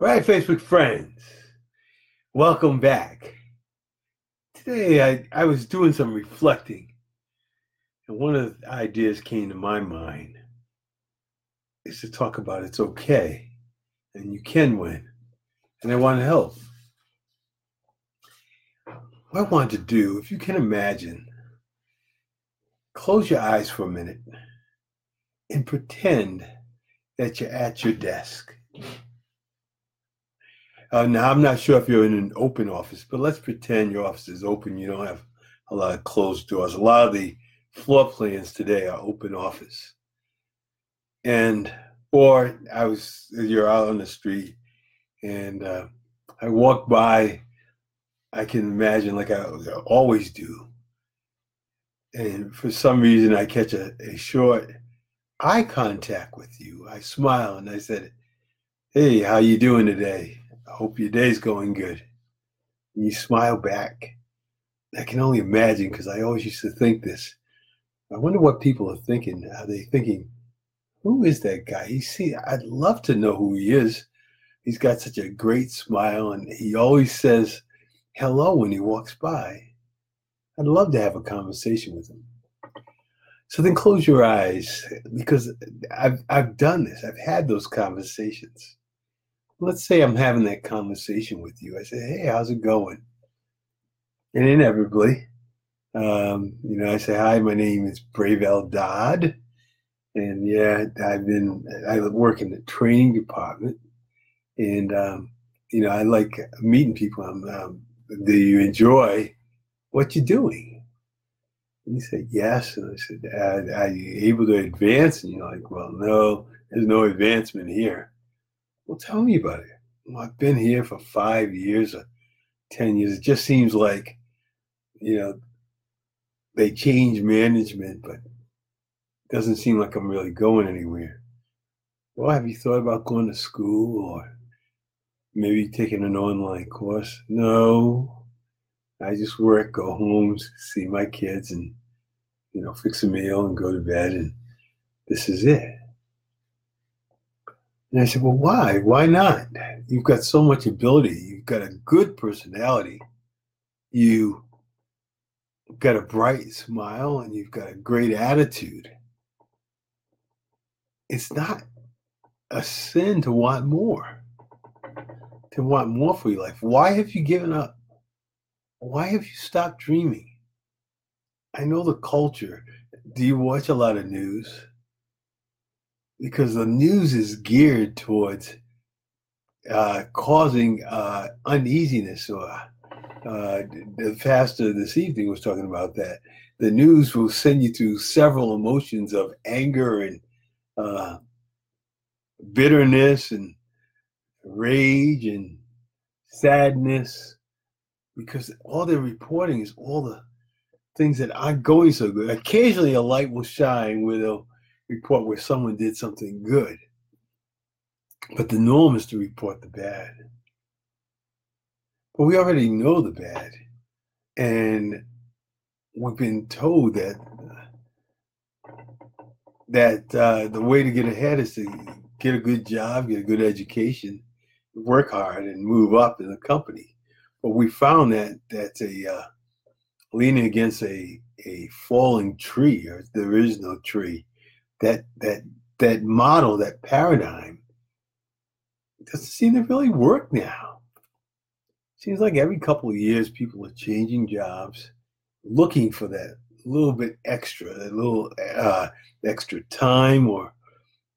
All right, Facebook friends, welcome back. Today I, I was doing some reflecting, and one of the ideas came to my mind is to talk about it's okay and you can win, and I want to help. What I want to do, if you can imagine, close your eyes for a minute and pretend that you're at your desk uh, now, I'm not sure if you're in an open office, but let's pretend your office is open. You don't have a lot of closed doors. A lot of the floor plans today are open office. And, or I was, you're out on the street and uh, I walk by, I can imagine like I always do. And for some reason, I catch a, a short eye contact with you. I smile and I said, Hey, how you doing today? I hope your day's going good. And you smile back. I can only imagine because I always used to think this. I wonder what people are thinking. Are they thinking, who is that guy? You see, I'd love to know who he is. He's got such a great smile and he always says hello when he walks by. I'd love to have a conversation with him. So then close your eyes because I've, I've done this. I've had those conversations let's say I'm having that conversation with you. I say, hey, how's it going? And inevitably, um, you know, I say, hi, my name is Bravel Dodd. And yeah, I've been, I work in the training department. And, um, you know, I like meeting people. Um, do you enjoy what you're doing? And he said, yes. And I said, uh, are you able to advance? And you're like, well, no, there's no advancement here. Well, tell me about it. Well, I've been here for five years or 10 years. It just seems like, you know, they change management, but it doesn't seem like I'm really going anywhere. Well, have you thought about going to school or maybe taking an online course? No. I just work, go home, see my kids, and, you know, fix a meal and go to bed, and this is it. And I said, Well, why? Why not? You've got so much ability. You've got a good personality. You've got a bright smile and you've got a great attitude. It's not a sin to want more, to want more for your life. Why have you given up? Why have you stopped dreaming? I know the culture. Do you watch a lot of news? Because the news is geared towards uh, causing uh, uneasiness or uh, the pastor this evening was talking about that. The news will send you through several emotions of anger and uh, bitterness and rage and sadness because all they're reporting is all the things that aren't going so good. Occasionally a light will shine where they'll report where someone did something good. But the norm is to report the bad. But we already know the bad. And we've been told that that uh, the way to get ahead is to get a good job, get a good education, work hard, and move up in the company. But we found that that's a uh, leaning against a a falling tree, or there is no tree that that that model, that paradigm, doesn't seem to really work now. Seems like every couple of years people are changing jobs, looking for that little bit extra, a little uh, extra time or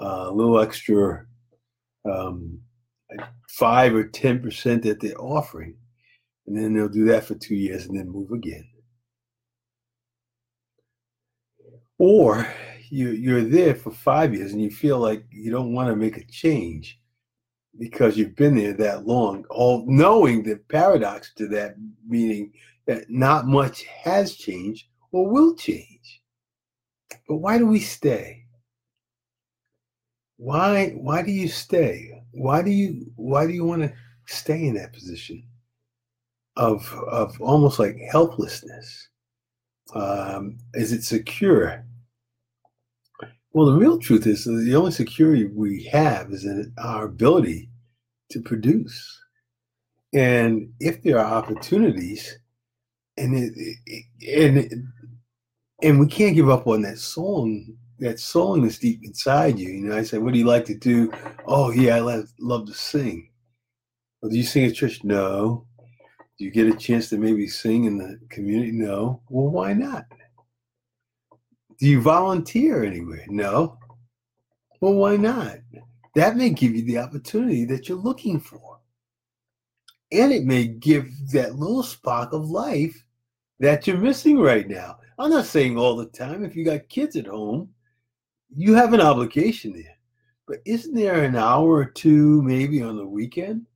uh, a little extra um, five or ten percent that they're offering, and then they'll do that for two years and then move again. Or you you're there for five years and you feel like you don't want to make a change because you've been there that long, all knowing the paradox to that, meaning that not much has changed or will change. But why do we stay? Why why do you stay? Why do you why do you want to stay in that position of of almost like helplessness? Um, is it secure? Well, the real truth is uh, the only security we have is in our ability to produce. And if there are opportunities, and it, and it, and we can't give up on that song. That song is deep inside you. You know, I said, "What do you like to do?" Oh, yeah, I love, love to sing. Well, do you sing at church? No. Do you get a chance to maybe sing in the community? No. Well, why not? Do you volunteer anywhere? No. Well, why not? That may give you the opportunity that you're looking for. And it may give that little spark of life that you're missing right now. I'm not saying all the time. If you got kids at home, you have an obligation there. But isn't there an hour or two, maybe on the weekend,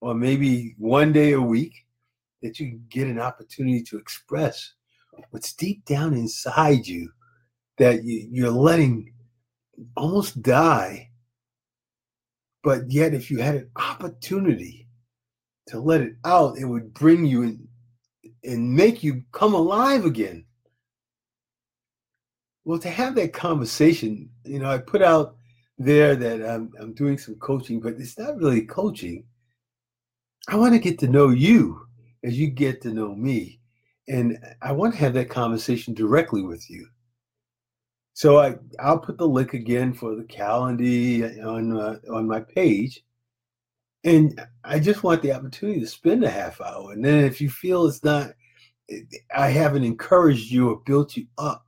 or maybe one day a week, that you get an opportunity to express what's deep down inside you that you, you're letting almost die. But yet, if you had an opportunity to let it out, it would bring you in and make you come alive again. Well, to have that conversation, you know, I put out there that I'm, I'm doing some coaching, but it's not really coaching. I want to get to know you as you get to know me. And I want to have that conversation directly with you. So I, I'll put the link again for the calendar on on my page, and I just want the opportunity to spend a half hour. And then if you feel it's not, I haven't encouraged you or built you up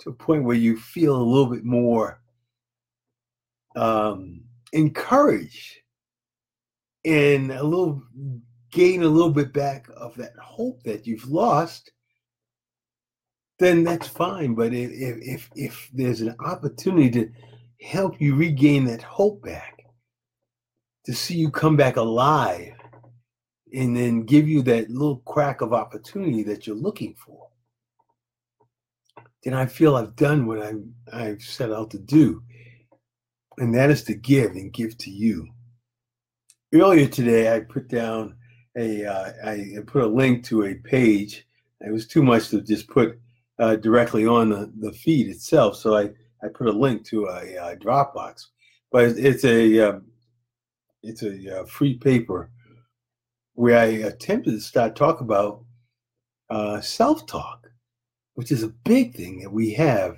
to a point where you feel a little bit more um, encouraged and a little gain a little bit back of that hope that you've lost then that's fine. But if, if if there's an opportunity to help you regain that hope back, to see you come back alive, and then give you that little crack of opportunity that you're looking for, then I feel I've done what I I've set out to do, and that is to give and give to you. Earlier today, I put down a uh, I put a link to a page. It was too much to just put uh, directly on the, the feed itself. So I, I put a link to a, a Dropbox, but it's a um, it's a, uh, free paper where I attempted to start talk about uh, self talk, which is a big thing that we have.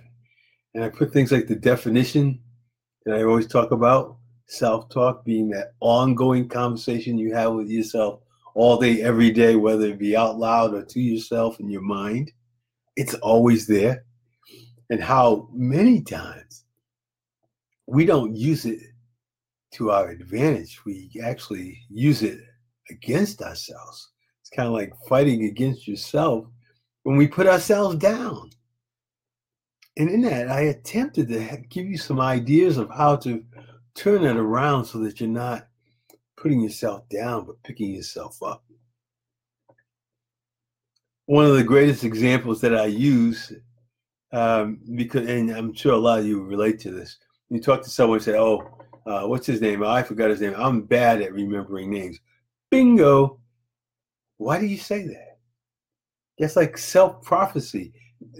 And I put things like the definition that I always talk about self talk being that ongoing conversation you have with yourself all day, every day, whether it be out loud or to yourself in your mind it's always there, and how many times we don't use it to our advantage. We actually use it against ourselves. It's kind of like fighting against yourself when we put ourselves down. And in that, I attempted to give you some ideas of how to turn it around so that you're not putting yourself down, but picking yourself up one of the greatest examples that I use, um, because, and I'm sure a lot of you relate to this. You talk to someone and say, "Oh, uh, what's his name? Oh, I forgot his name. I'm bad at remembering names." Bingo. Why do you say that? That's like self prophecy.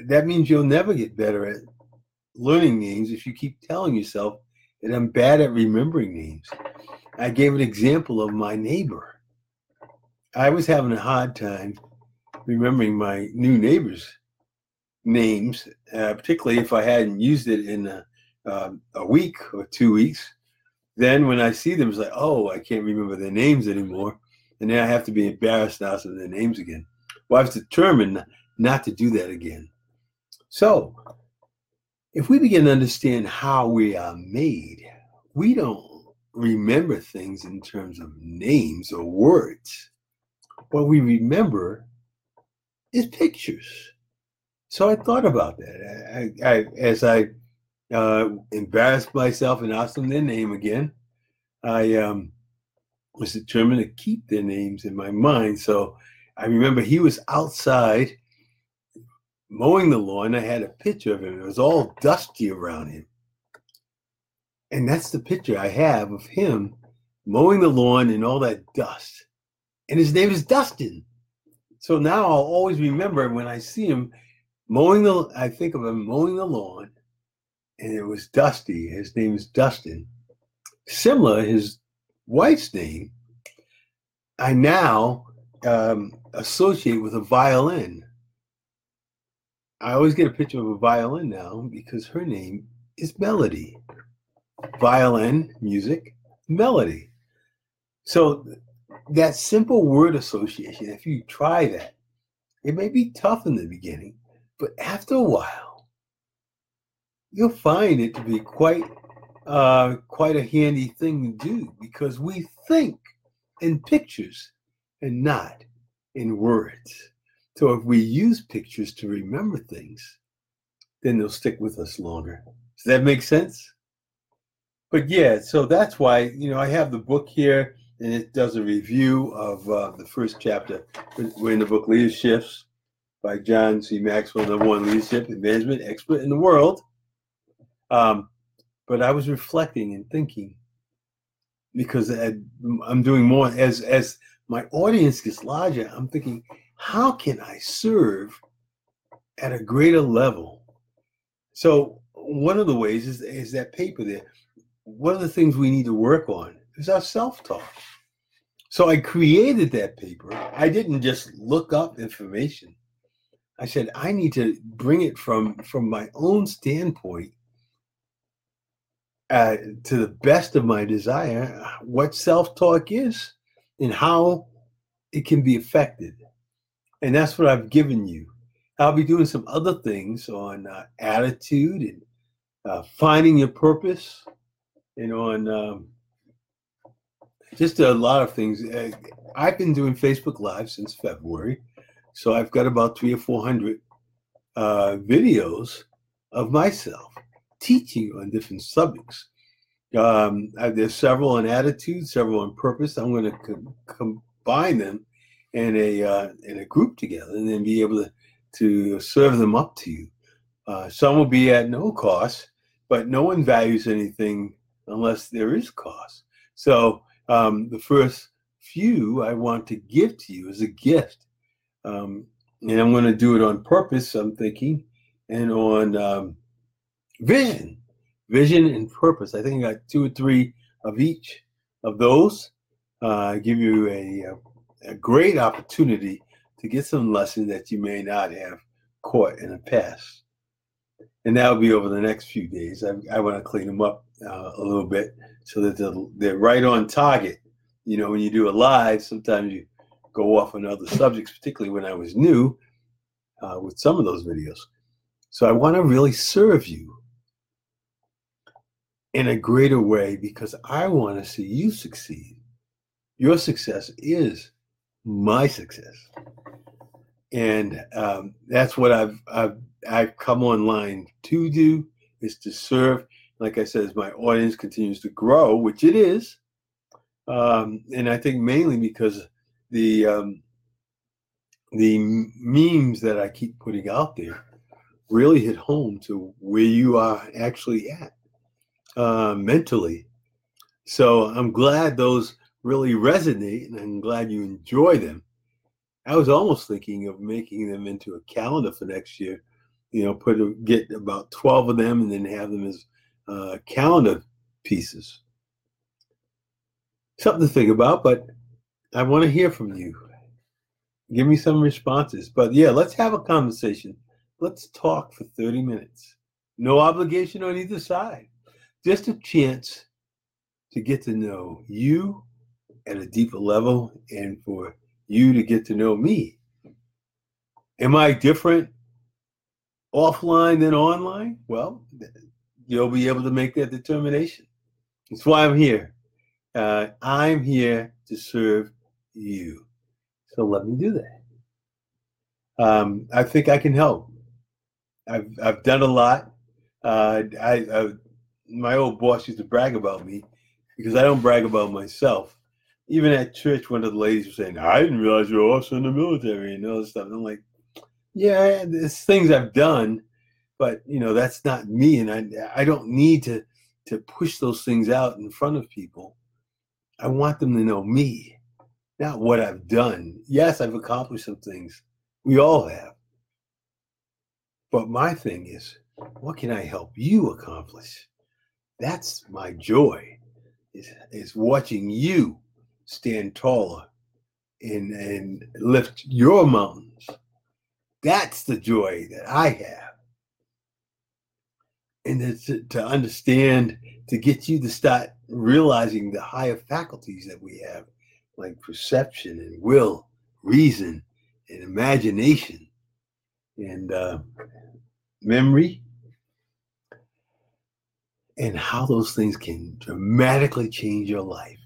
That means you'll never get better at learning names if you keep telling yourself that I'm bad at remembering names. I gave an example of my neighbor. I was having a hard time remembering my new neighbors' names, uh, particularly if I hadn't used it in a, uh, a, week or two weeks. Then when I see them, it's like, oh, I can't remember their names anymore. And then I have to be embarrassed now of their names again. Well, I was determined not to do that again. So, if we begin to understand how we are made, we don't remember things in terms of names or words. What we remember is pictures. So I thought about that. I, I, as I uh, embarrassed myself and asked them their name again, I um, was determined to keep their names in my mind. So I remember he was outside mowing the lawn. I had a picture of him. It was all dusty around him. And that's the picture I have of him mowing the lawn and all that dust. And his name is Dustin. So now I'll always remember when I see him mowing the, I think of him mowing the lawn, and it was Dusty. His name is Dustin. Similar, his wife's name, I now um, associate with a violin. I always get a picture of a violin now because her name is Melody. Violin, music, melody. So that simple word association, if you try that, it may be tough in the beginning, but after a while, you'll find it to be quite uh, quite a handy thing to do because we think in pictures and not in words. So if we use pictures to remember things, then they'll stick with us longer. Does that make sense? But yeah, so that's why, you know, I have the book here and it does a review of uh, the first chapter. We're in the book Leadershift by John C. Maxwell, number one leadership and management expert in the world. Um, but I was reflecting and thinking because I'm doing more as as my audience gets larger. I'm thinking, how can I serve at a greater level? So one of the ways is is that paper there. One of the things we need to work on is our self-talk. So I created that paper. I didn't just look up information. I said I need to bring it from from my own standpoint uh, to the best of my desire what self talk is and how it can be affected. And that's what I've given you. I'll be doing some other things on uh, attitude and uh, finding your purpose and on um, just a lot of things. Uh, I've been doing Facebook Live since February. So I've got about three or 400 uh, videos of myself teaching on different subjects. Um, there's several on attitude, several on purpose. I'm going to co- combine them in a uh, in a group together, and then be able to to serve them up to you. Uh, some will be at no cost, but no one values anything unless there is cost. So um, the first few I want to give to you as a gift, um, and I'm going to do it on purpose. I'm thinking, and on um, vision, vision and purpose. I think I got two or three of each of those. Uh, give you a, a, a great opportunity to get some lessons that you may not have caught in the past. And that will be over the next few days. I, I want to clean them up uh, a little bit so that they're, they're right on target. You know, when you do a live, sometimes you go off on other subjects, particularly when I was new uh, with some of those videos. So I want to really serve you in a greater way because I want to see you succeed. Your success is my success. And um, that's what I've, I've I've come online to do is to serve. Like I said, as my audience continues to grow, which it is, um, and I think mainly because the um, the memes that I keep putting out there really hit home to where you are actually at uh, mentally. So I'm glad those really resonate, and I'm glad you enjoy them. I was almost thinking of making them into a calendar for next year. You know, put a, get about twelve of them, and then have them as uh, calendar pieces. Something to think about, but I want to hear from you. Give me some responses. But yeah, let's have a conversation. Let's talk for 30 minutes. No obligation on either side just a chance to get to know you at a deeper level and for you to get to know me. Am I different offline than online? Well, you'll be able to make that determination. That's why I'm here. Uh, I'm here to serve you. So let me do that. Um, I think I can help. I've I've done a lot. Uh, I, I my old boss used to brag about me because I don't brag about myself. Even at church, one of the ladies was saying, I didn't realize you were also in the military and all this stuff. And I'm like, yeah, there's things I've done, but you know, that's not me. And I I don't need to to push those things out in front of people. I want them to know me, not what I've done. Yes, I've accomplished some things. We all have. But my thing is, what can I help you accomplish? That's my joy. is, is watching you stand taller and, and lift your mountains. That's the joy that I have. And it's to, to understand, to get you to start realizing the higher faculties that we have, like perception and will, reason, and imagination, and uh, memory, and how those things can dramatically change your life.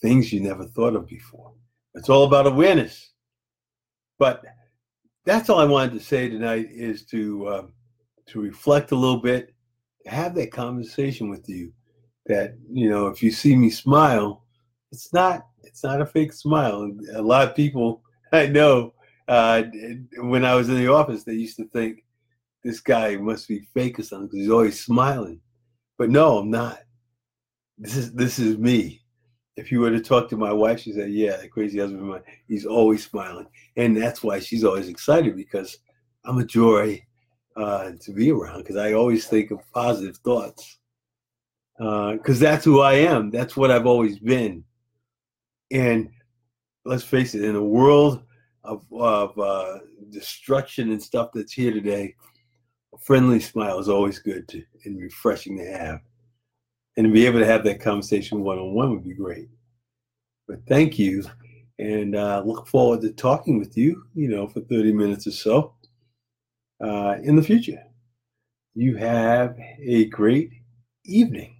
Things you never thought of before. It's all about awareness. But that's all I wanted to say tonight is to uh, to reflect a little bit, have that conversation with you. That you know, if you see me smile, it's not it's not a fake smile. A lot of people I know uh, when I was in the office, they used to think this guy must be fake or something because he's always smiling. But no, I'm not. This is this is me. If you were to talk to my wife, she said, "Yeah, that crazy husband of mine, he's always smiling," and that's why she's always excited because I'm a joy uh, to be around because I always think of positive thoughts because uh, that's who I am. That's what I've always been. And let's face it, in a world of, of uh, destruction and stuff that's here today, a friendly smile is always good to, and refreshing to have. And to be able to have that conversation one on one would be great. But thank you. And uh, look forward to talking with you, you know, for 30 minutes or so uh, in the future. You have a great evening.